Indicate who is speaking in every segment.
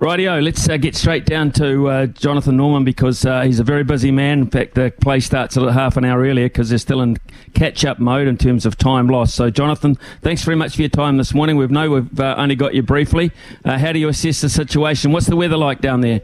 Speaker 1: Rightio, let's uh, get straight down to uh, Jonathan Norman because uh, he's a very busy man. In fact, the play starts a half an hour earlier because they're still in catch up mode in terms of time lost. So, Jonathan, thanks very much for your time this morning. We know we've uh, only got you briefly. Uh, how do you assess the situation? What's the weather like down there?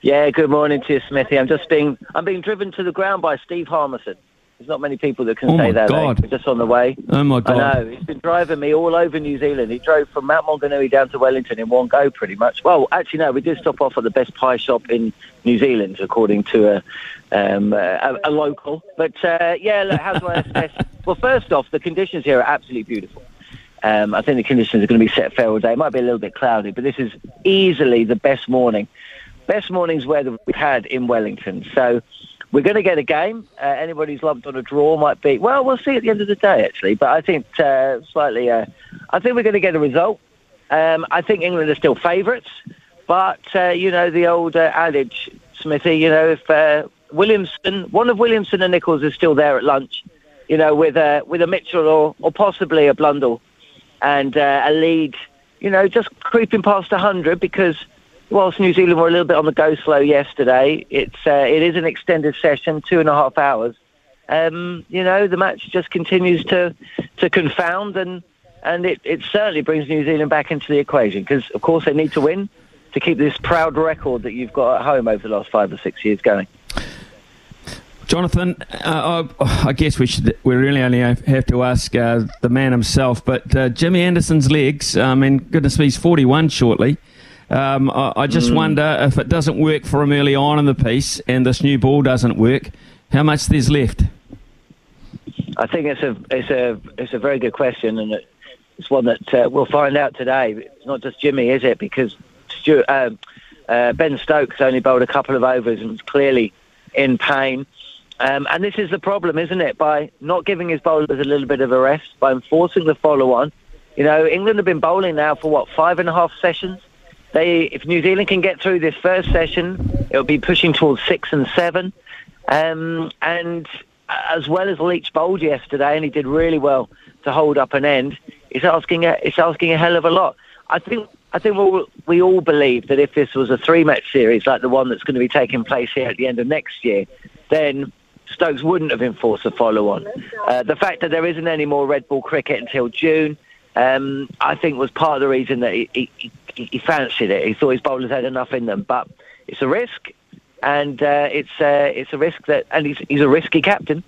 Speaker 2: Yeah, good morning to you, Smithy. I'm just being I'm being driven to the ground by Steve Harmison. There's not many people that can
Speaker 1: Oh
Speaker 2: say that.
Speaker 1: God.
Speaker 2: Just on the way.
Speaker 1: Oh my God!
Speaker 2: I know. He's been driving me all over New Zealand. He drove from Mount Maunganui down to Wellington in one go, pretty much. Well, actually, no. We did stop off at the best pie shop in New Zealand, according to a um, a, a local. But uh, yeah, look, how do I assess? well, first off, the conditions here are absolutely beautiful. Um, I think the conditions are going to be set fair all day. It might be a little bit cloudy, but this is easily the best morning. Best morning's weather we've had in Wellington. So we're going to get a game. Uh, anybody who's lumped on a draw might be, well, we'll see at the end of the day, actually. But I think uh, slightly, uh, I think we're going to get a result. Um, I think England are still favourites. But, uh, you know, the old uh, adage, Smithy, you know, if uh, Williamson, one of Williamson and Nicholls is still there at lunch, you know, with, uh, with a Mitchell or, or possibly a Blundell and a lead, you know, just creeping past 100 because whilst New Zealand were a little bit on the go slow yesterday, it's uh, it is an extended session, two and a half hours. Um, you know, the match just continues to to confound, and and it, it certainly brings New Zealand back into the equation because, of course, they need to win to keep this proud record that you've got at home over the last five or six years going.
Speaker 1: Jonathan, uh, I, guess we should we really only have to ask uh, the man himself. But uh, Jimmy Anderson's legs, I mean, goodness me, he's 41 shortly. Um, I, I just wonder if it doesn't work for him early on in the piece and this new ball doesn't work, how much there's left?
Speaker 2: I think it's a it's a it's a very good question, and it- it's one that uh, we'll find out today. It's not just Jimmy, is it? Because Stuart, um, uh, Ben Stokes only bowled a couple of overs and was clearly in pain. Um, and this is the problem, isn't it? By not giving his bowlers a little bit of a rest, by enforcing the follow-on. You know, England have been bowling now for what five and a half sessions. They, if New Zealand can get through this first session, it'll be pushing towards six and seven. Um, and as well as Leach bowled yesterday, and he did really well to hold up an end. It's asking a, it's asking a hell of a lot. I think I think we'll, we all believe that if this was a three-match series like the one that's going to be taking place here at the end of next year, then Stokes wouldn't have enforced a follow-on. Uh, the fact that there isn't any more red ball cricket until June, um, I think, was part of the reason that he, he, he fancied it. He thought his bowlers had enough in them, but it's a risk, and uh, it's uh, it's a risk that, and he's he's a risky captain.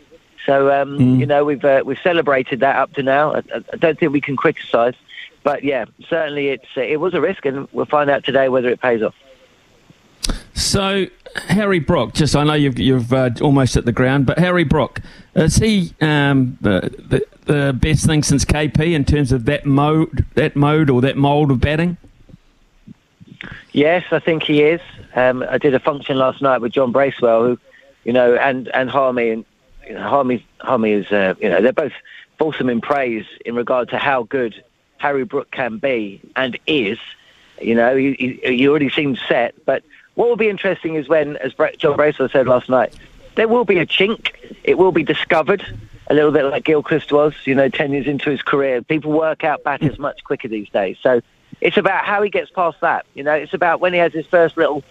Speaker 2: So um, you know we've uh, we've celebrated that up to now. I, I I don't think we can criticise, but yeah, certainly it's uh, it was a risk, and we'll find out today whether it pays off.
Speaker 1: So, Harry Brook, just I know you've, you've uh, almost at the ground, but Harry Brook, is he um, the, the, the best thing since KP in terms of that mode, that mode or that mould of batting?
Speaker 2: Yes, I think he is. Um, I did a function last night with John Bracewell, who, you know, and and Harmy, and you know, Harmy, Harmy is, uh, you know, they're both fulsome in praise in regard to how good Harry Brook can be and is. You know, he, he, he already seems set. But what will be interesting is when, as John Bracewell said last night, there will be a chink. It will be discovered. A little bit like Gilchrist was, you know, 10 years into his career. People work out batters much quicker these days. So it's about how he gets past that. You know, it's about when he has his first little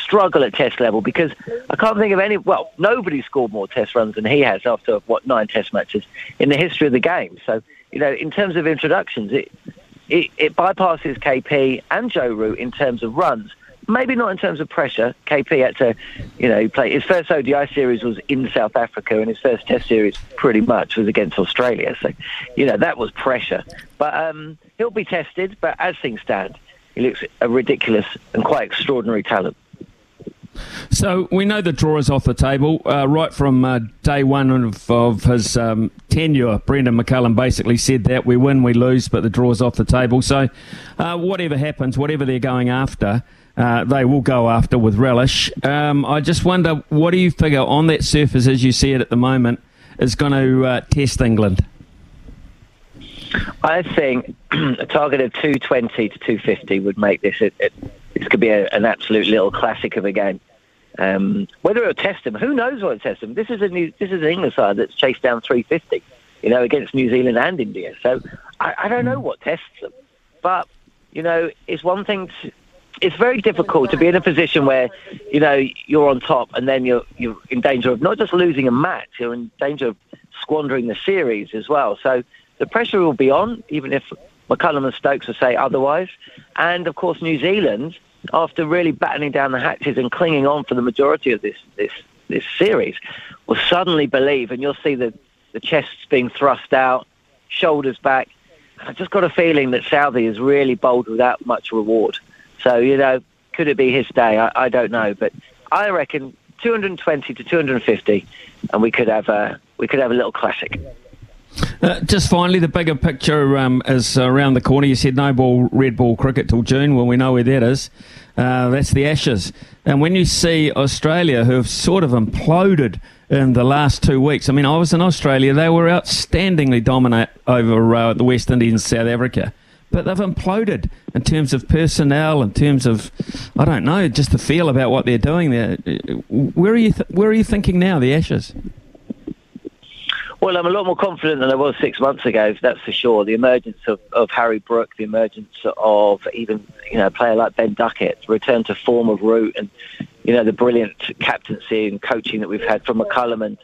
Speaker 2: struggle at test level because I can't think of any, well, nobody scored more test runs than he has after, what, nine test matches in the history of the game. So, you know, in terms of introductions, it, it, it bypasses KP and Joe Root in terms of runs. Maybe not in terms of pressure. KP had to, you know, play. His first ODI series was in South Africa, and his first Test series pretty much was against Australia. So, you know, that was pressure. But um, he'll be tested. But as things stand, he looks a ridiculous and quite extraordinary talent.
Speaker 1: So we know the draw is off the table uh, right from uh, day one of, of his um, tenure. Brendon McCullum basically said that we win, we lose, but the draw is off the table. So uh, whatever happens, whatever they're going after, uh, they will go after with relish. Um, I just wonder, what do you figure on that surface as you see it at the moment is going to uh, test England?
Speaker 2: I think a target of 220 to 250 would make this. It, it, this could be a, an absolute little classic of a game. Um, whether it'll test them, who knows what it tests them? This is a new, this is an England side that's chased down 350, you know, against New Zealand and India. So I, I don't know what tests them, but you know, it's one thing. To, it's very difficult to be in a position where you know you're on top and then you're you're in danger of not just losing a match, you're in danger of squandering the series as well. So the pressure will be on, even if McCullum and Stokes will say otherwise. And of course, New Zealand after really battening down the hatches and clinging on for the majority of this this this series, will suddenly believe, and you'll see the the chests being thrust out, shoulders back. I just got a feeling that Southee is really bowled without much reward. So you know, could it be his day? I, I don't know, but I reckon 220 to 250, and we could have a we could have a little classic.
Speaker 1: Uh, just finally, the bigger picture um, is around the corner. You said no ball, red ball cricket till June. Well, we know where that is. Uh, that's the Ashes. And when you see Australia, who have sort of imploded in the last two weeks, I mean, I was in Australia. They were outstandingly dominant over uh, the West Indies and South Africa. But they've imploded in terms of personnel, in terms of, I don't know, just the feel about what they're doing there. Where are you, th- where are you thinking now, the Ashes?
Speaker 2: Well, I'm a lot more confident than I was six months ago, that's for sure. The emergence of, of Harry Brook, the emergence of even you know a player like Ben Duckett, return to form of Root, and you know the brilliant captaincy and coaching that we've had from McCullum and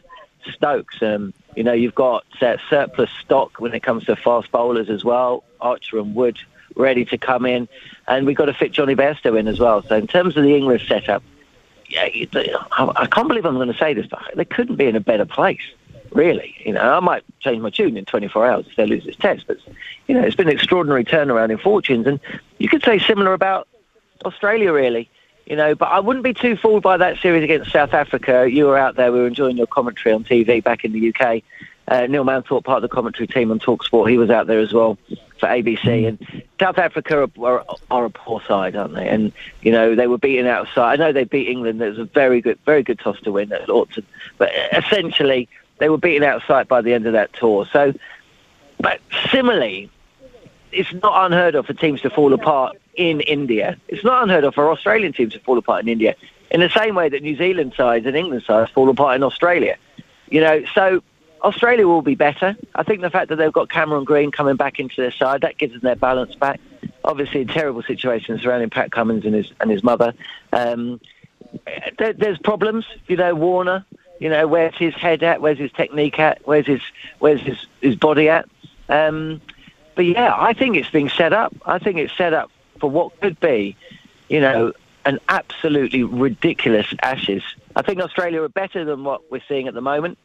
Speaker 2: Stokes. Um, you know you've got uh, surplus stock when it comes to fast bowlers as well. Archer and Wood ready to come in, and we've got to fit Jonny Bairstow in as well. So in terms of the English setup, yeah, I can't believe I'm going to say this, but they couldn't be in a better place really. You know, I might change my tune in 24 hours if they lose this test, but you know, it's been an extraordinary turnaround in fortunes, and you could say similar about Australia, really. You know, but I wouldn't be too fooled by that series against South Africa. You were out there, we were enjoying your commentary on TV back in the UK. Uh, Neil Manthorp, part of the commentary team on Talksport, he was out there as well for ABC. And South Africa are, are, are, a poor side, aren't they? And you know they were beaten outside. I know they beat England. It was a very good, very good toss to win at Lordson. But essentially, they were beaten out of sight by the end of that tour. So, but similarly, it's not unheard of for teams to fall apart in India. It's not unheard of for Australian teams to fall apart in India, in the same way that New Zealand sides and England sides fall apart in Australia. You know, so Australia will be better. I think the fact that they've got Cameron Green coming back into their side that gives them their balance back. Obviously, a terrible situation surrounding Pat Cummins and his and his mother. Um, there, there's problems. You know, Warner you know, where's his head at? Where's his technique at? Where's his where's his, his body at? Um, but yeah, I think it's being set up. I think it's set up for what could be, you know, an absolutely ridiculous Ashes. I think Australia are better than what we're seeing at the moment.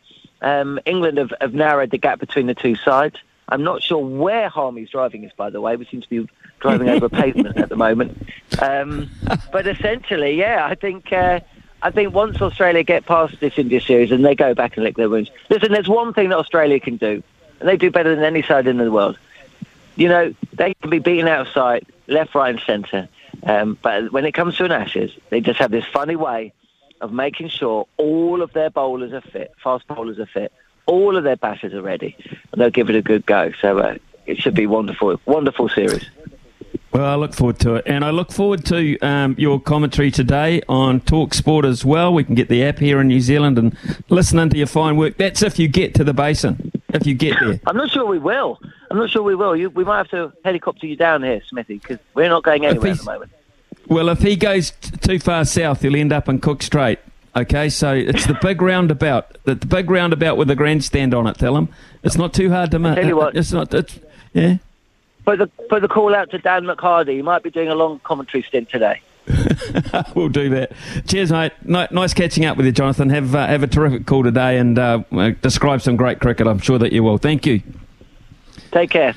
Speaker 2: Um, England have, have narrowed the gap between the two sides. I'm not sure where Harmy's driving us, by the way. We seem to be driving over a pavement at the moment. Um, but essentially, yeah, I think uh, I think once Australia get past this India series and they go back and lick their wounds. Listen, there's one thing that Australia can do, and they do better than any side in the world. You know, they can be beaten outside, left, right, and centre. Um, but when it comes to an Ashes, they just have this funny way of making sure all of their bowlers are fit, fast bowlers are fit, all of their batters are ready, and they'll give it a good go. So uh, it should be wonderful, wonderful series.
Speaker 1: Well, I look forward to it. And I look forward to um, your commentary today on Talk Sport as well. We can get the app here in New Zealand and listen into your fine work. That's if you get to the basin, if you get there.
Speaker 2: I'm not sure we will. I'm not sure we will. You, we might have to helicopter you down here, Smithy, because we're not going anywhere at the moment.
Speaker 1: Well, if he goes t- too far south, he'll end up in Cook Strait. Okay, so it's the big roundabout, the, the big roundabout with the grandstand on it. Tell him it's not too hard to
Speaker 2: make. Tell you what,
Speaker 1: it's not. It's, yeah.
Speaker 2: Put the put the call out to Dan McHardy. He might be doing a long commentary stint today.
Speaker 1: we'll do that. Cheers, mate. nice catching up with you, Jonathan. Have uh, have a terrific call today and uh, describe some great cricket. I'm sure that you will. Thank you.
Speaker 2: Take care.